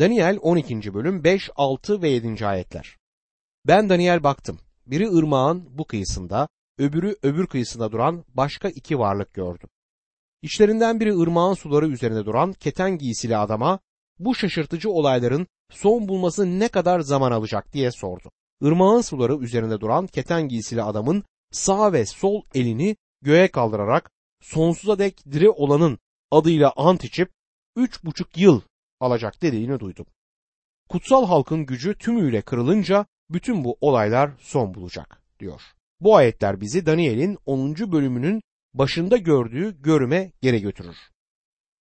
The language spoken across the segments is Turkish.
Daniel 12. bölüm 5, 6 ve 7. ayetler. Ben Daniel baktım. Biri ırmağın bu kıyısında, öbürü öbür kıyısında duran başka iki varlık gördüm. İçlerinden biri ırmağın suları üzerinde duran keten giysili adama bu şaşırtıcı olayların son bulması ne kadar zaman alacak diye sordu. Irmağın suları üzerinde duran keten giysili adamın sağ ve sol elini göğe kaldırarak sonsuza dek diri olanın adıyla ant içip üç buçuk yıl alacak dediğini duydum. Kutsal halkın gücü tümüyle kırılınca bütün bu olaylar son bulacak diyor. Bu ayetler bizi Daniel'in 10. bölümünün başında gördüğü görüme geri götürür.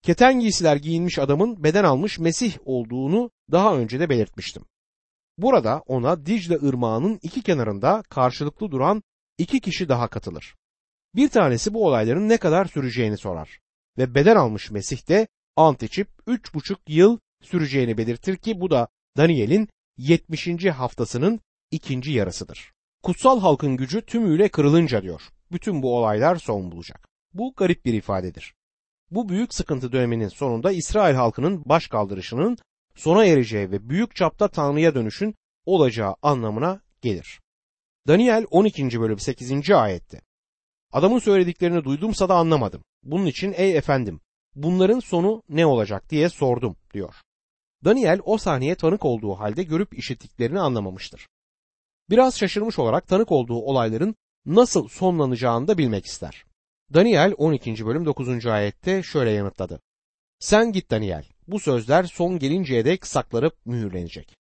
Keten giysiler giyinmiş adamın beden almış Mesih olduğunu daha önce de belirtmiştim. Burada ona Dicle ırmağının iki kenarında karşılıklı duran iki kişi daha katılır. Bir tanesi bu olayların ne kadar süreceğini sorar ve beden almış Mesih de ant içip üç buçuk yıl süreceğini belirtir ki bu da Daniel'in 70. haftasının ikinci yarısıdır. Kutsal halkın gücü tümüyle kırılınca diyor. Bütün bu olaylar son bulacak. Bu garip bir ifadedir. Bu büyük sıkıntı döneminin sonunda İsrail halkının baş kaldırışının sona ereceği ve büyük çapta Tanrı'ya dönüşün olacağı anlamına gelir. Daniel 12. bölüm 8. ayette. Adamın söylediklerini duydumsa da anlamadım. Bunun için ey efendim bunların sonu ne olacak diye sordum diyor. Daniel o sahneye tanık olduğu halde görüp işittiklerini anlamamıştır. Biraz şaşırmış olarak tanık olduğu olayların nasıl sonlanacağını da bilmek ister. Daniel 12. bölüm 9. ayette şöyle yanıtladı. Sen git Daniel, bu sözler son gelinceye dek saklarıp mühürlenecek.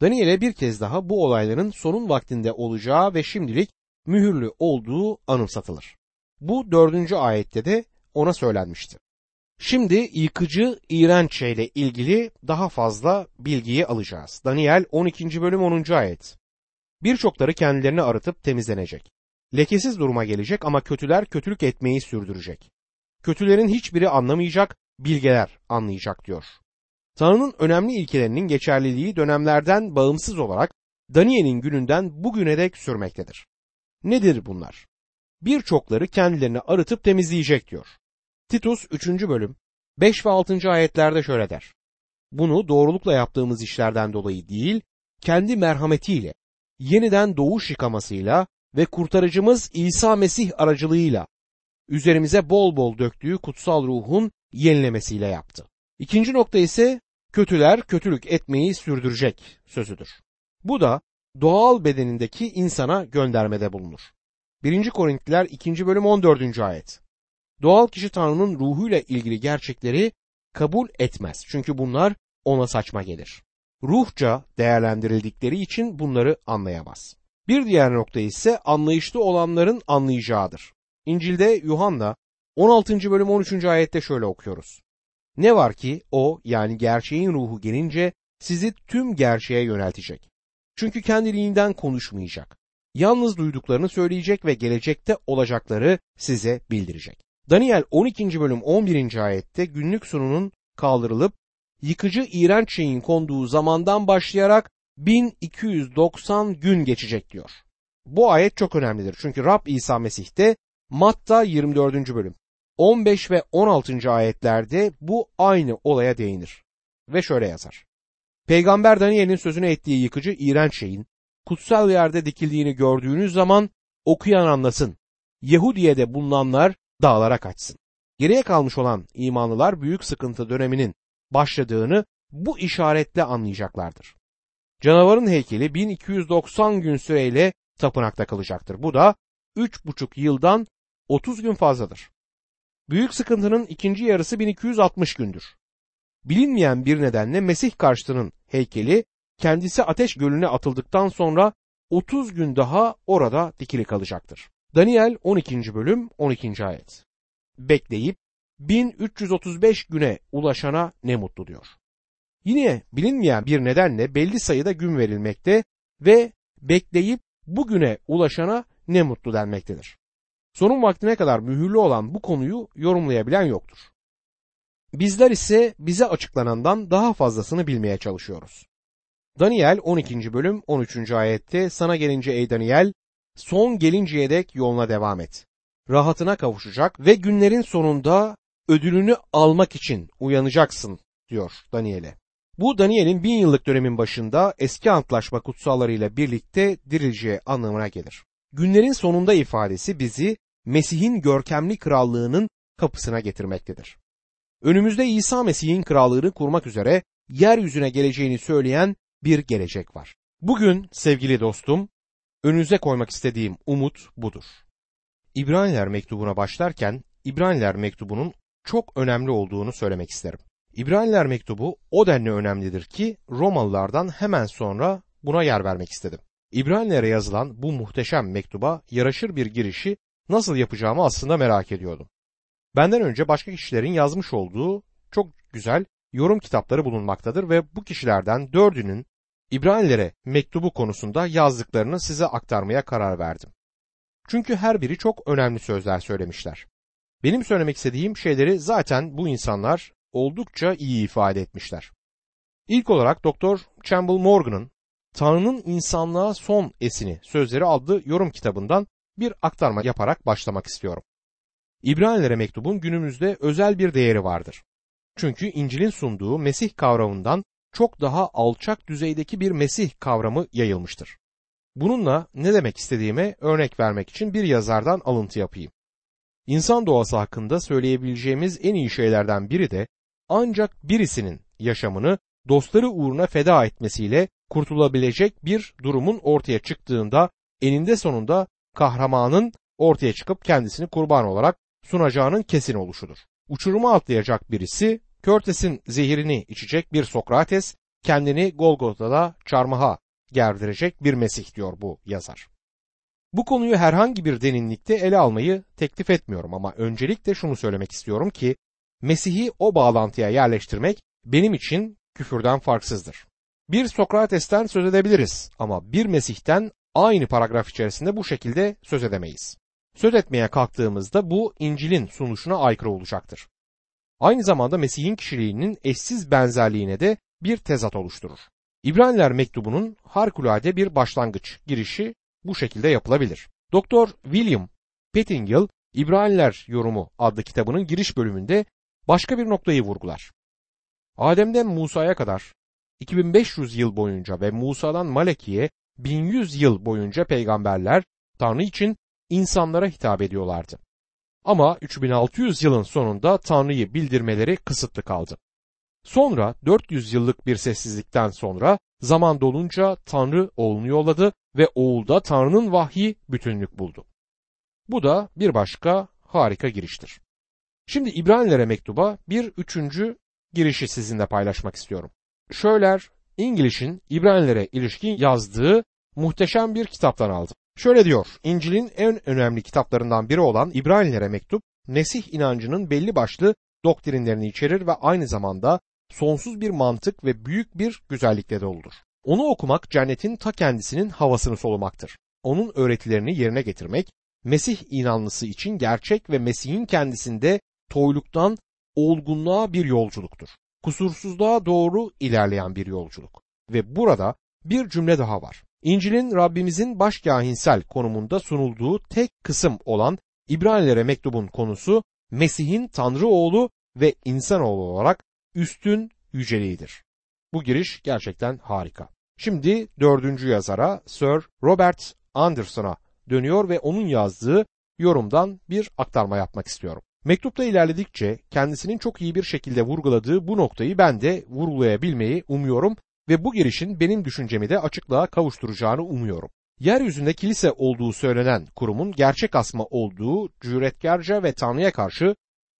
Daniel'e bir kez daha bu olayların sonun vaktinde olacağı ve şimdilik mühürlü olduğu anımsatılır. Bu dördüncü ayette de ona söylenmişti. Şimdi yıkıcı iğrenç şeyle ilgili daha fazla bilgiyi alacağız. Daniel 12. bölüm 10. ayet. Birçokları kendilerini arıtıp temizlenecek. Lekesiz duruma gelecek ama kötüler kötülük etmeyi sürdürecek. Kötülerin hiçbiri anlamayacak, bilgeler anlayacak diyor. Tanrı'nın önemli ilkelerinin geçerliliği dönemlerden bağımsız olarak Daniel'in gününden bugüne dek sürmektedir. Nedir bunlar? Birçokları kendilerini arıtıp temizleyecek diyor. Titus 3. bölüm 5 ve 6. ayetlerde şöyle der. Bunu doğrulukla yaptığımız işlerden dolayı değil, kendi merhametiyle, yeniden doğuş yıkamasıyla ve kurtarıcımız İsa Mesih aracılığıyla üzerimize bol bol döktüğü kutsal ruhun yenilemesiyle yaptı. İkinci nokta ise kötüler kötülük etmeyi sürdürecek sözüdür. Bu da doğal bedenindeki insana göndermede bulunur. 1. Korintliler 2. bölüm 14. ayet. Doğal kişi Tanrı'nın ruhuyla ilgili gerçekleri kabul etmez. Çünkü bunlar ona saçma gelir. Ruhça değerlendirildikleri için bunları anlayamaz. Bir diğer nokta ise anlayışlı olanların anlayacağıdır. İncil'de Yuhanna 16. bölüm 13. ayette şöyle okuyoruz. Ne var ki o yani gerçeğin ruhu gelince sizi tüm gerçeğe yöneltecek. Çünkü kendiliğinden konuşmayacak. Yalnız duyduklarını söyleyecek ve gelecekte olacakları size bildirecek. Daniel 12. bölüm 11. ayette günlük sununun kaldırılıp yıkıcı iğrenç şeyin konduğu zamandan başlayarak 1290 gün geçecek diyor. Bu ayet çok önemlidir çünkü Rab İsa Mesih de Matta 24. bölüm 15 ve 16. ayetlerde bu aynı olaya değinir ve şöyle yazar. Peygamber Daniel'in sözünü ettiği yıkıcı iğrenç şeyin kutsal yerde dikildiğini gördüğünüz zaman okuyan anlasın. Yahudiye'de bulunanlar dağlara kaçsın. Geriye kalmış olan imanlılar büyük sıkıntı döneminin başladığını bu işaretle anlayacaklardır. Canavarın heykeli 1290 gün süreyle tapınakta kalacaktır. Bu da 3,5 yıldan 30 gün fazladır. Büyük sıkıntının ikinci yarısı 1260 gündür. Bilinmeyen bir nedenle Mesih karşıtının heykeli kendisi ateş gölüne atıldıktan sonra 30 gün daha orada dikili kalacaktır. Daniel 12. bölüm 12. ayet. Bekleyip 1335 güne ulaşana ne mutlu diyor. Yine bilinmeyen bir nedenle belli sayıda gün verilmekte ve bekleyip bugüne ulaşana ne mutlu denmektedir. Sonun vaktine kadar mühürlü olan bu konuyu yorumlayabilen yoktur. Bizler ise bize açıklanandan daha fazlasını bilmeye çalışıyoruz. Daniel 12. bölüm 13. ayette sana gelince ey Daniel son gelinceye dek yoluna devam et. Rahatına kavuşacak ve günlerin sonunda ödülünü almak için uyanacaksın diyor Daniel'e. Bu Daniel'in bin yıllık dönemin başında eski antlaşma kutsallarıyla birlikte dirileceği anlamına gelir. Günlerin sonunda ifadesi bizi Mesih'in görkemli krallığının kapısına getirmektedir. Önümüzde İsa Mesih'in krallığını kurmak üzere yeryüzüne geleceğini söyleyen bir gelecek var. Bugün sevgili dostum, önünüze koymak istediğim umut budur. İbraniler mektubuna başlarken İbraniler mektubunun çok önemli olduğunu söylemek isterim. İbraniler mektubu o denli önemlidir ki Romalılardan hemen sonra buna yer vermek istedim. İbranilere yazılan bu muhteşem mektuba yaraşır bir girişi nasıl yapacağımı aslında merak ediyordum. Benden önce başka kişilerin yazmış olduğu çok güzel yorum kitapları bulunmaktadır ve bu kişilerden dördünün İbranilere mektubu konusunda yazdıklarını size aktarmaya karar verdim. Çünkü her biri çok önemli sözler söylemişler. Benim söylemek istediğim şeyleri zaten bu insanlar oldukça iyi ifade etmişler. İlk olarak Doktor Campbell Morgan'ın Tanrı'nın insanlığa son esini sözleri adlı yorum kitabından bir aktarma yaparak başlamak istiyorum. İbranilere mektubun günümüzde özel bir değeri vardır. Çünkü İncil'in sunduğu Mesih kavramından çok daha alçak düzeydeki bir Mesih kavramı yayılmıştır. Bununla ne demek istediğime örnek vermek için bir yazardan alıntı yapayım. İnsan doğası hakkında söyleyebileceğimiz en iyi şeylerden biri de ancak birisinin yaşamını dostları uğruna feda etmesiyle kurtulabilecek bir durumun ortaya çıktığında eninde sonunda kahramanın ortaya çıkıp kendisini kurban olarak sunacağının kesin oluşudur. Uçuruma atlayacak birisi, Körtes'in zehirini içecek bir Sokrates, kendini Golgota'da çarmıha gerdirecek bir Mesih diyor bu yazar. Bu konuyu herhangi bir derinlikte ele almayı teklif etmiyorum ama öncelikle şunu söylemek istiyorum ki Mesih'i o bağlantıya yerleştirmek benim için küfürden farksızdır. Bir Sokrates'ten söz edebiliriz ama bir Mesih'ten aynı paragraf içerisinde bu şekilde söz edemeyiz. Söz etmeye kalktığımızda bu İncil'in sunuşuna aykırı olacaktır. Aynı zamanda Mesih'in kişiliğinin eşsiz benzerliğine de bir tezat oluşturur. İbraniler mektubunun harikulade bir başlangıç girişi bu şekilde yapılabilir. Doktor William Pettingill İbraniler Yorumu adlı kitabının giriş bölümünde başka bir noktayı vurgular. Adem'den Musa'ya kadar 2500 yıl boyunca ve Musa'dan Malaki'ye 1100 yıl boyunca peygamberler Tanrı için insanlara hitap ediyorlardı. Ama 3600 yılın sonunda Tanrı'yı bildirmeleri kısıtlı kaldı. Sonra 400 yıllık bir sessizlikten sonra zaman dolunca Tanrı oğlunu yolladı ve oğulda Tanrı'nın vahyi bütünlük buldu. Bu da bir başka harika giriştir. Şimdi İbranilere mektuba bir üçüncü girişi sizinle paylaşmak istiyorum. Şöyler İngiliz'in İbranilere ilişkin yazdığı muhteşem bir kitaptan aldım. Şöyle diyor, İncil'in en önemli kitaplarından biri olan İbranilere mektup, Nesih inancının belli başlı doktrinlerini içerir ve aynı zamanda sonsuz bir mantık ve büyük bir güzellikle doludur. Onu okumak cennetin ta kendisinin havasını solumaktır. Onun öğretilerini yerine getirmek, Mesih inanlısı için gerçek ve Mesih'in kendisinde toyluktan olgunluğa bir yolculuktur. Kusursuzluğa doğru ilerleyen bir yolculuk. Ve burada bir cümle daha var. İncil'in Rabbimizin başkahinsel konumunda sunulduğu tek kısım olan İbranilere mektubun konusu Mesih'in Tanrı oğlu ve insanoğlu olarak üstün yüceliğidir. Bu giriş gerçekten harika. Şimdi dördüncü yazara Sir Robert Anderson'a dönüyor ve onun yazdığı yorumdan bir aktarma yapmak istiyorum. Mektupta ilerledikçe kendisinin çok iyi bir şekilde vurguladığı bu noktayı ben de vurgulayabilmeyi umuyorum ve bu girişin benim düşüncemi de açıklığa kavuşturacağını umuyorum. Yeryüzünde kilise olduğu söylenen kurumun gerçek asma olduğu cüretkarca ve Tanrı'ya karşı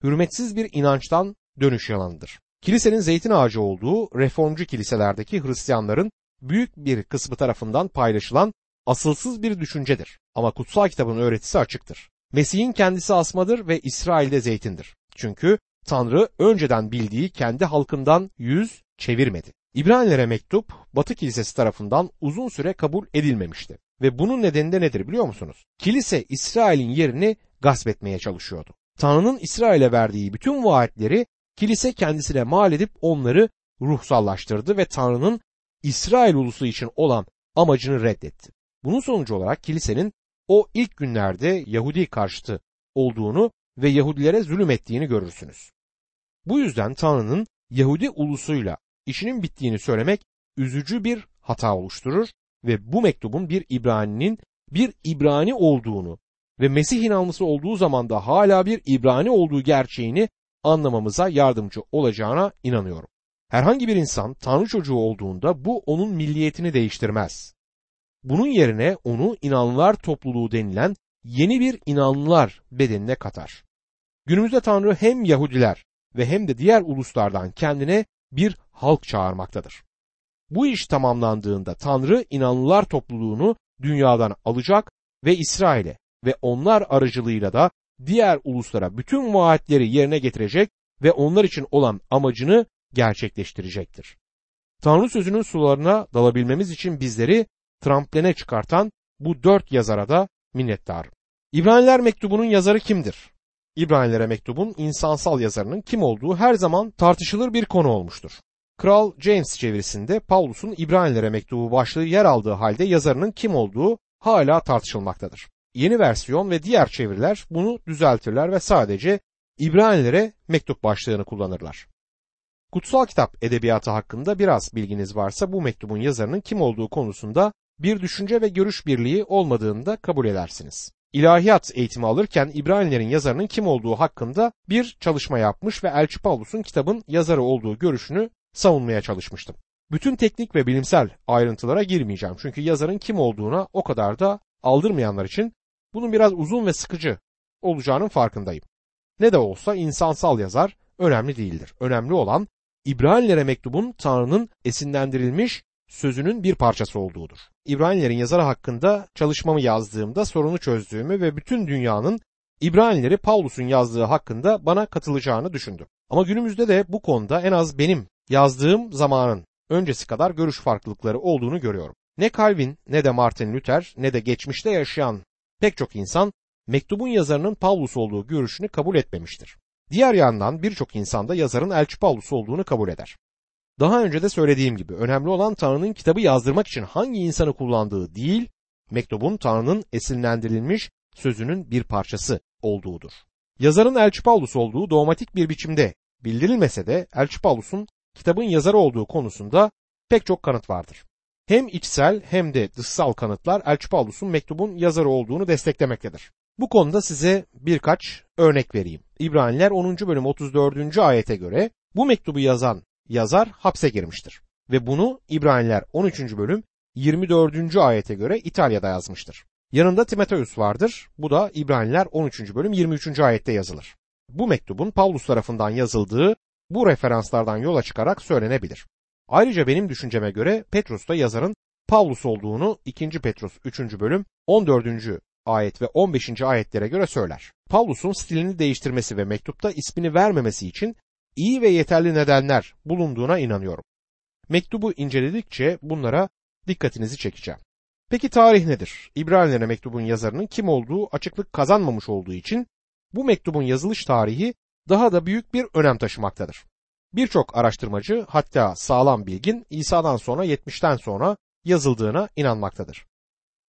hürmetsiz bir inançtan dönüş yalanıdır. Kilisenin zeytin ağacı olduğu reformcu kiliselerdeki Hristiyanların büyük bir kısmı tarafından paylaşılan asılsız bir düşüncedir. Ama kutsal kitabın öğretisi açıktır. Mesih'in kendisi asmadır ve İsrail'de zeytindir. Çünkü Tanrı önceden bildiği kendi halkından yüz çevirmedi. İbranilere mektup Batı Kilisesi tarafından uzun süre kabul edilmemişti. Ve bunun nedeni de nedir biliyor musunuz? Kilise İsrail'in yerini gasp etmeye çalışıyordu. Tanrı'nın İsrail'e verdiği bütün vaatleri kilise kendisine mal edip onları ruhsallaştırdı ve Tanrı'nın İsrail ulusu için olan amacını reddetti. Bunun sonucu olarak kilisenin o ilk günlerde Yahudi karşıtı olduğunu ve Yahudilere zulüm ettiğini görürsünüz. Bu yüzden Tanrı'nın Yahudi ulusuyla işinin bittiğini söylemek üzücü bir hata oluşturur ve bu mektubun bir İbrani'nin bir İbrani olduğunu ve Mesih inanlısı olduğu zaman da hala bir İbrani olduğu gerçeğini anlamamıza yardımcı olacağına inanıyorum. Herhangi bir insan Tanrı çocuğu olduğunda bu onun milliyetini değiştirmez. Bunun yerine onu inanlılar topluluğu denilen yeni bir inanlılar bedenine katar. Günümüzde Tanrı hem Yahudiler ve hem de diğer uluslardan kendine bir halk çağırmaktadır. Bu iş tamamlandığında Tanrı inanlılar topluluğunu dünyadan alacak ve İsrail'e ve onlar aracılığıyla da diğer uluslara bütün vaatleri yerine getirecek ve onlar için olan amacını gerçekleştirecektir. Tanrı sözünün sularına dalabilmemiz için bizleri tramplene çıkartan bu dört yazara da minnettarım. İbraniler mektubunun yazarı kimdir? İbranilere mektubun insansal yazarının kim olduğu her zaman tartışılır bir konu olmuştur. Kral James çevirisinde Paulus'un İbranilere mektubu başlığı yer aldığı halde yazarının kim olduğu hala tartışılmaktadır. Yeni versiyon ve diğer çeviriler bunu düzeltirler ve sadece İbranilere mektup başlığını kullanırlar. Kutsal kitap edebiyatı hakkında biraz bilginiz varsa bu mektubun yazarının kim olduğu konusunda bir düşünce ve görüş birliği olmadığını da kabul edersiniz. İlahiyat eğitimi alırken İbranilerin yazarının kim olduğu hakkında bir çalışma yapmış ve Elçi Paulus'un kitabın yazarı olduğu görüşünü savunmaya çalışmıştım. Bütün teknik ve bilimsel ayrıntılara girmeyeceğim çünkü yazarın kim olduğuna o kadar da aldırmayanlar için bunun biraz uzun ve sıkıcı olacağının farkındayım. Ne de olsa insansal yazar önemli değildir. Önemli olan İbranilere mektubun Tanrı'nın esinlendirilmiş sözünün bir parçası olduğudur. İbranilerin yazarı hakkında çalışmamı yazdığımda sorunu çözdüğümü ve bütün dünyanın İbranileri Paulus'un yazdığı hakkında bana katılacağını düşündüm. Ama günümüzde de bu konuda en az benim yazdığım zamanın öncesi kadar görüş farklılıkları olduğunu görüyorum. Ne Calvin ne de Martin Luther ne de geçmişte yaşayan pek çok insan mektubun yazarının Paulus olduğu görüşünü kabul etmemiştir. Diğer yandan birçok insan da yazarın Elçi Paulus olduğunu kabul eder. Daha önce de söylediğim gibi önemli olan Tanrı'nın kitabı yazdırmak için hangi insanı kullandığı değil, mektubun Tanrı'nın esinlendirilmiş sözünün bir parçası olduğudur. Yazarın Elçi Paulus olduğu dogmatik bir biçimde bildirilmese de Elçi Paulus'un kitabın yazarı olduğu konusunda pek çok kanıt vardır. Hem içsel hem de dışsal kanıtlar Elçi Paulus'un mektubun yazarı olduğunu desteklemektedir. Bu konuda size birkaç örnek vereyim. İbraniler 10. bölüm 34. ayete göre bu mektubu yazan yazar hapse girmiştir. Ve bunu İbraniler 13. bölüm 24. ayete göre İtalya'da yazmıştır. Yanında Timoteus vardır. Bu da İbraniler 13. bölüm 23. ayette yazılır. Bu mektubun Paulus tarafından yazıldığı bu referanslardan yola çıkarak söylenebilir. Ayrıca benim düşünceme göre Petrus da yazarın Paulus olduğunu 2. Petrus 3. bölüm 14. ayet ve 15. ayetlere göre söyler. Paulus'un stilini değiştirmesi ve mektupta ismini vermemesi için iyi ve yeterli nedenler bulunduğuna inanıyorum. Mektubu inceledikçe bunlara dikkatinizi çekeceğim. Peki tarih nedir? İbranilere mektubun yazarının kim olduğu açıklık kazanmamış olduğu için bu mektubun yazılış tarihi daha da büyük bir önem taşımaktadır. Birçok araştırmacı hatta sağlam bilgin İsa'dan sonra 70'ten sonra yazıldığına inanmaktadır.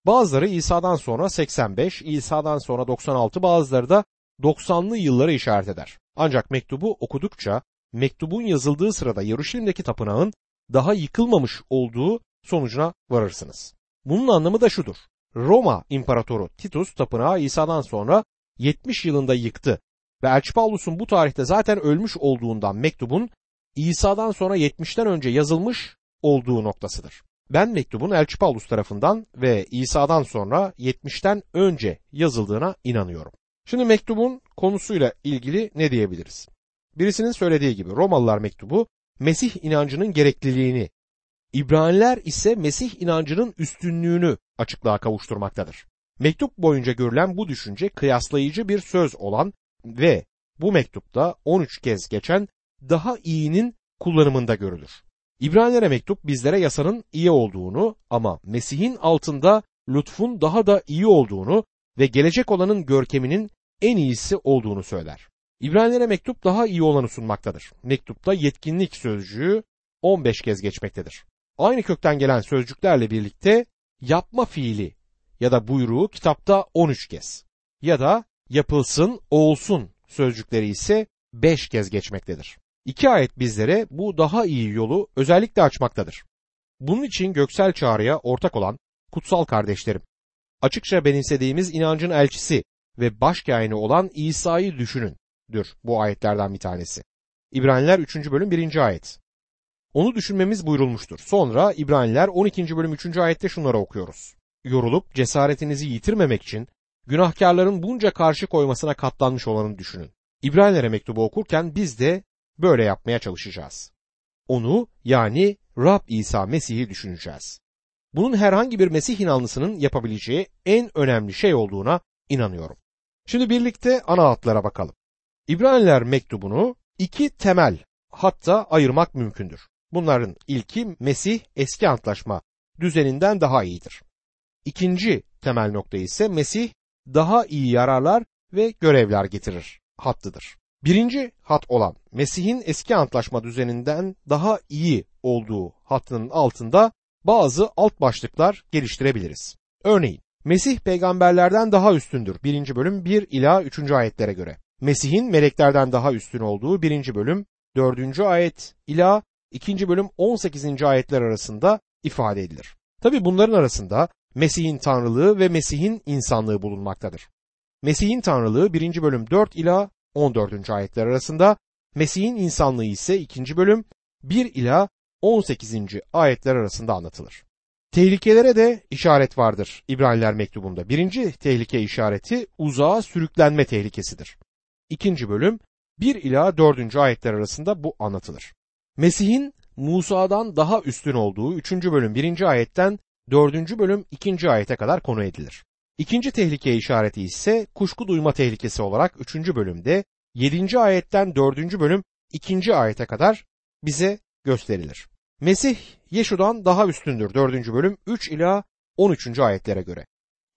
Bazıları İsa'dan sonra 85, İsa'dan sonra 96, bazıları da 90'lı yılları işaret eder. Ancak mektubu okudukça mektubun yazıldığı sırada Yeruşalim'deki tapınağın daha yıkılmamış olduğu sonucuna varırsınız. Bunun anlamı da şudur. Roma İmparatoru Titus tapınağı İsa'dan sonra 70 yılında yıktı ve Elçi Paulus'un bu tarihte zaten ölmüş olduğundan mektubun İsa'dan sonra 70'ten önce yazılmış olduğu noktasıdır. Ben mektubun Elçi Paulus tarafından ve İsa'dan sonra 70'ten önce yazıldığına inanıyorum. Şimdi mektubun konusuyla ilgili ne diyebiliriz? Birisinin söylediği gibi Romalılar mektubu Mesih inancının gerekliliğini, İbraniler ise Mesih inancının üstünlüğünü açıklığa kavuşturmaktadır. Mektup boyunca görülen bu düşünce kıyaslayıcı bir söz olan ve bu mektupta 13 kez geçen daha iyinin kullanımında görülür. İbranilere mektup bizlere yasanın iyi olduğunu ama Mesih'in altında lütfun daha da iyi olduğunu ve gelecek olanın görkeminin en iyisi olduğunu söyler. İbranilere mektup daha iyi olanı sunmaktadır. Mektupta yetkinlik sözcüğü 15 kez geçmektedir. Aynı kökten gelen sözcüklerle birlikte yapma fiili ya da buyruğu kitapta 13 kez ya da yapılsın, olsun sözcükleri ise 5 kez geçmektedir. İki ayet bizlere bu daha iyi yolu özellikle açmaktadır. Bunun için göksel çağrıya ortak olan kutsal kardeşlerim, açıkça benimsediğimiz inancın elçisi ve başkâhini olan İsa'yı düşünün dür bu ayetlerden bir tanesi. İbraniler 3. bölüm 1. ayet. Onu düşünmemiz buyurulmuştur. Sonra İbraniler 12. bölüm 3. ayette şunları okuyoruz. Yorulup cesaretinizi yitirmemek için günahkarların bunca karşı koymasına katlanmış olanı düşünün. İbranilere mektubu okurken biz de böyle yapmaya çalışacağız. Onu yani Rab İsa Mesih'i düşüneceğiz. Bunun herhangi bir Mesih inanlısının yapabileceği en önemli şey olduğuna inanıyorum. Şimdi birlikte ana hatlara bakalım. İbraniler mektubunu iki temel hatta ayırmak mümkündür. Bunların ilki Mesih eski antlaşma düzeninden daha iyidir. İkinci temel nokta ise Mesih daha iyi yararlar ve görevler getirir hattıdır. Birinci hat olan Mesih'in eski antlaşma düzeninden daha iyi olduğu hattının altında bazı alt başlıklar geliştirebiliriz. Örneğin Mesih peygamberlerden daha üstündür. 1. bölüm 1 ila 3. ayetlere göre. Mesih'in meleklerden daha üstün olduğu 1. bölüm 4. ayet ila 2. bölüm 18. ayetler arasında ifade edilir. Tabi bunların arasında Mesih'in tanrılığı ve Mesih'in insanlığı bulunmaktadır. Mesih'in tanrılığı 1. bölüm 4 ila 14. ayetler arasında, Mesih'in insanlığı ise 2. bölüm 1 ila 18. ayetler arasında anlatılır. Tehlikelere de işaret vardır İbraniler mektubunda. Birinci tehlike işareti uzağa sürüklenme tehlikesidir. İkinci bölüm 1 ila 4. ayetler arasında bu anlatılır. Mesih'in Musa'dan daha üstün olduğu 3. bölüm 1. ayetten 4. bölüm 2. ayete kadar konu edilir. İkinci tehlike işareti ise kuşku duyma tehlikesi olarak 3. bölümde 7. ayetten 4. bölüm 2. ayete kadar bize gösterilir. Mesih Yeşu'dan daha üstündür 4. bölüm 3 ila 13. ayetlere göre.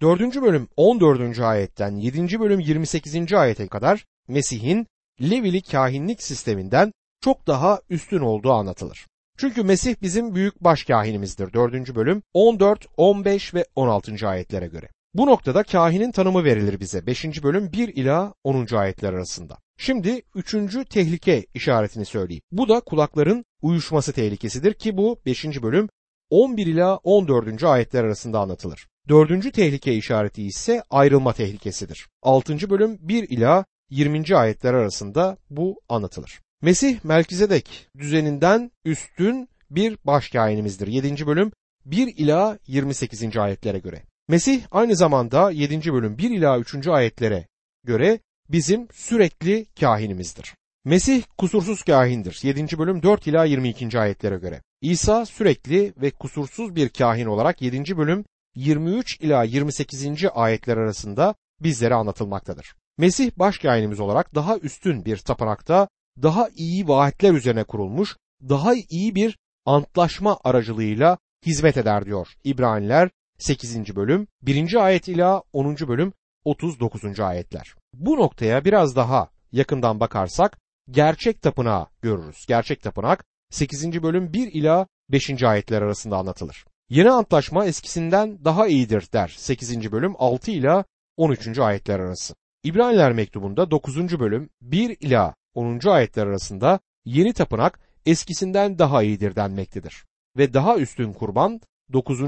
4. bölüm 14. ayetten 7. bölüm 28. ayete kadar Mesih'in Levili kahinlik sisteminden çok daha üstün olduğu anlatılır. Çünkü Mesih bizim büyük başkahinimizdir 4. bölüm 14, 15 ve 16. ayetlere göre. Bu noktada kahinin tanımı verilir bize 5. bölüm 1 ila 10. ayetler arasında. Şimdi üçüncü tehlike işaretini söyleyeyim. Bu da kulakların uyuşması tehlikesidir ki bu 5. bölüm 11 ila 14. ayetler arasında anlatılır. Dördüncü tehlike işareti ise ayrılma tehlikesidir. 6. bölüm 1 ila 20. ayetler arasında bu anlatılır. Mesih Melkizedek düzeninden üstün bir başkainimizdir. 7. bölüm 1 ila 28. ayetlere göre. Mesih aynı zamanda 7. bölüm 1 ila 3. ayetlere göre bizim sürekli kahinimizdir. Mesih kusursuz kahindir. 7. bölüm 4 ila 22. ayetlere göre. İsa sürekli ve kusursuz bir kahin olarak 7. bölüm 23 ila 28. ayetler arasında bizlere anlatılmaktadır. Mesih başkahinimiz olarak daha üstün bir tapınakta daha iyi vaatler üzerine kurulmuş, daha iyi bir antlaşma aracılığıyla hizmet eder diyor İbraniler 8. bölüm 1. ayet ila 10. bölüm 39. ayetler. Bu noktaya biraz daha yakından bakarsak gerçek tapınağı görürüz. Gerçek tapınak 8. bölüm 1 ila 5. ayetler arasında anlatılır. Yeni antlaşma eskisinden daha iyidir der 8. bölüm 6 ila 13. ayetler arası. İbraniler mektubunda 9. bölüm 1 ila 10. ayetler arasında yeni tapınak eskisinden daha iyidir denmektedir. Ve daha üstün kurban 9.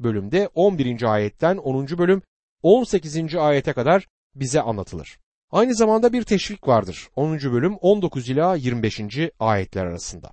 bölümde 11. ayetten 10. bölüm 18. ayete kadar bize anlatılır. Aynı zamanda bir teşvik vardır. 10. bölüm 19 ila 25. ayetler arasında.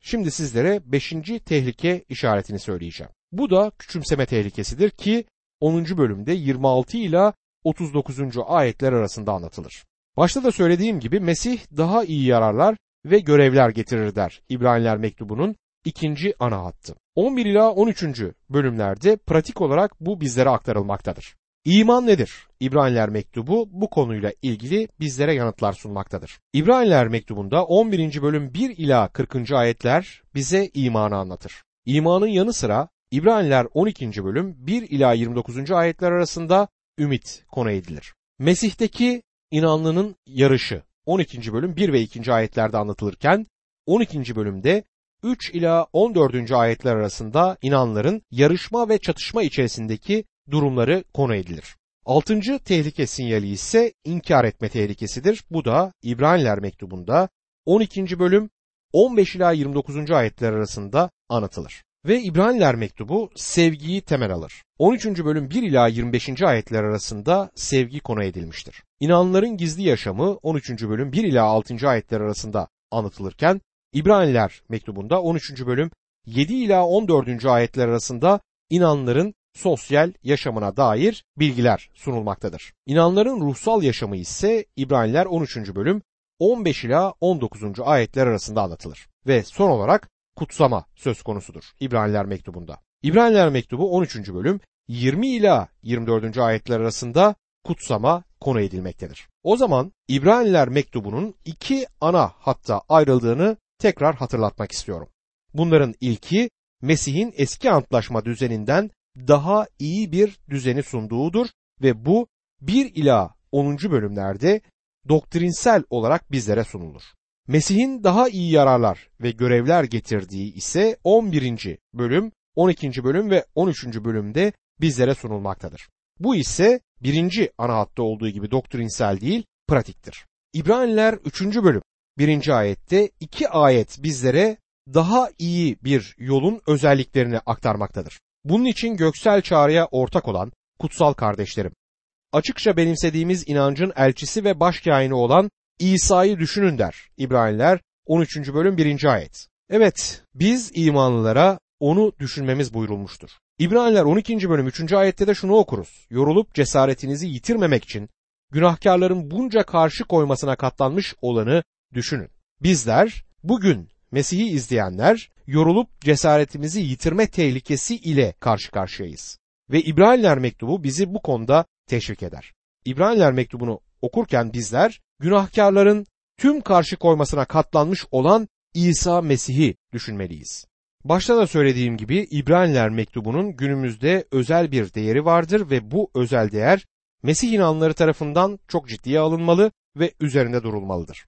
Şimdi sizlere 5. tehlike işaretini söyleyeceğim. Bu da küçümseme tehlikesidir ki 10. bölümde 26 ila 39. ayetler arasında anlatılır. Başta da söylediğim gibi Mesih daha iyi yararlar ve görevler getirir der İbraniler mektubunun ikinci ana hattı. 11 ila 13. bölümlerde pratik olarak bu bizlere aktarılmaktadır. İman nedir? İbraniler mektubu bu konuyla ilgili bizlere yanıtlar sunmaktadır. İbraniler mektubunda 11. bölüm 1 ila 40. ayetler bize imanı anlatır. İmanın yanı sıra İbraniler 12. bölüm 1 ila 29. ayetler arasında ümit konu edilir. Mesih'teki inanlının yarışı 12. bölüm 1 ve 2. ayetlerde anlatılırken 12. bölümde 3 ila 14. ayetler arasında inanların yarışma ve çatışma içerisindeki durumları konu edilir. Altıncı tehlike sinyali ise inkar etme tehlikesidir. Bu da İbraniler mektubunda 12. bölüm 15 ila 29. ayetler arasında anlatılır. Ve İbraniler mektubu sevgiyi temel alır. 13. bölüm 1 ila 25. ayetler arasında sevgi konu edilmiştir. İnanların gizli yaşamı 13. bölüm 1 ila 6. ayetler arasında anlatılırken İbraniler mektubunda 13. bölüm 7 ila 14. ayetler arasında inanların sosyal yaşamına dair bilgiler sunulmaktadır. İnanların ruhsal yaşamı ise İbraniler 13. bölüm 15 ila 19. ayetler arasında anlatılır. Ve son olarak kutsama söz konusudur İbraniler mektubunda. İbraniler mektubu 13. bölüm 20 ila 24. ayetler arasında kutsama konu edilmektedir. O zaman İbraniler mektubunun iki ana hatta ayrıldığını tekrar hatırlatmak istiyorum. Bunların ilki Mesih'in eski antlaşma düzeninden daha iyi bir düzeni sunduğudur ve bu 1 ila 10. bölümlerde doktrinsel olarak bizlere sunulur. Mesih'in daha iyi yararlar ve görevler getirdiği ise 11. bölüm, 12. bölüm ve 13. bölümde bizlere sunulmaktadır. Bu ise birinci ana hatta olduğu gibi doktrinsel değil, pratiktir. İbraniler 3. bölüm 1. ayette iki ayet bizlere daha iyi bir yolun özelliklerini aktarmaktadır. Bunun için göksel çağrıya ortak olan kutsal kardeşlerim, açıkça benimsediğimiz inancın elçisi ve başkâhini olan İsa'yı düşünün der. İbraniler 13. bölüm 1. ayet. Evet, biz imanlılara onu düşünmemiz buyurulmuştur. İbraniler 12. bölüm 3. ayette de şunu okuruz. Yorulup cesaretinizi yitirmemek için günahkarların bunca karşı koymasına katlanmış olanı düşünün. Bizler bugün Mesih'i izleyenler yorulup cesaretimizi yitirme tehlikesi ile karşı karşıyayız. Ve İbraniler mektubu bizi bu konuda teşvik eder. İbraniler mektubunu okurken bizler günahkarların tüm karşı koymasına katlanmış olan İsa Mesih'i düşünmeliyiz. Başta da söylediğim gibi İbraniler mektubunun günümüzde özel bir değeri vardır ve bu özel değer Mesih inanları tarafından çok ciddiye alınmalı ve üzerinde durulmalıdır.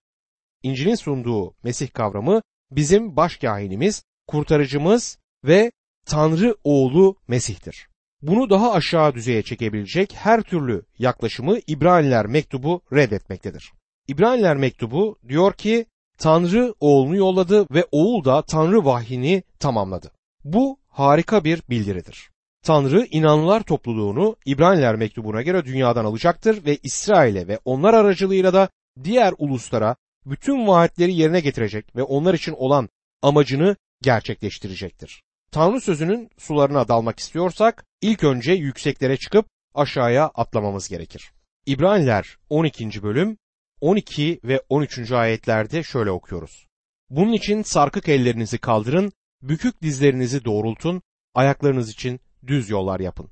İncil'in sunduğu Mesih kavramı bizim başkahinimiz, kurtarıcımız ve Tanrı oğlu Mesih'tir. Bunu daha aşağı düzeye çekebilecek her türlü yaklaşımı İbraniler mektubu reddetmektedir. İbraniler mektubu diyor ki Tanrı oğlunu yolladı ve oğul da Tanrı vahyini tamamladı. Bu harika bir bildiridir. Tanrı inanlılar topluluğunu İbraniler mektubuna göre dünyadan alacaktır ve İsrail'e ve onlar aracılığıyla da diğer uluslara bütün vaatleri yerine getirecek ve onlar için olan amacını gerçekleştirecektir. Tanrı sözünün sularına dalmak istiyorsak ilk önce yükseklere çıkıp aşağıya atlamamız gerekir. İbraniler 12. bölüm 12 ve 13. ayetlerde şöyle okuyoruz. Bunun için sarkık ellerinizi kaldırın, bükük dizlerinizi doğrultun, ayaklarınız için düz yollar yapın.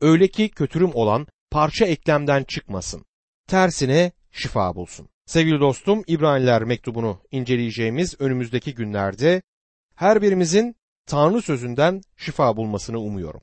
Öyle ki kötürüm olan parça eklemden çıkmasın. Tersine şifa bulsun. Sevgili dostum İbraniler mektubunu inceleyeceğimiz önümüzdeki günlerde her birimizin Tanrı sözünden şifa bulmasını umuyorum.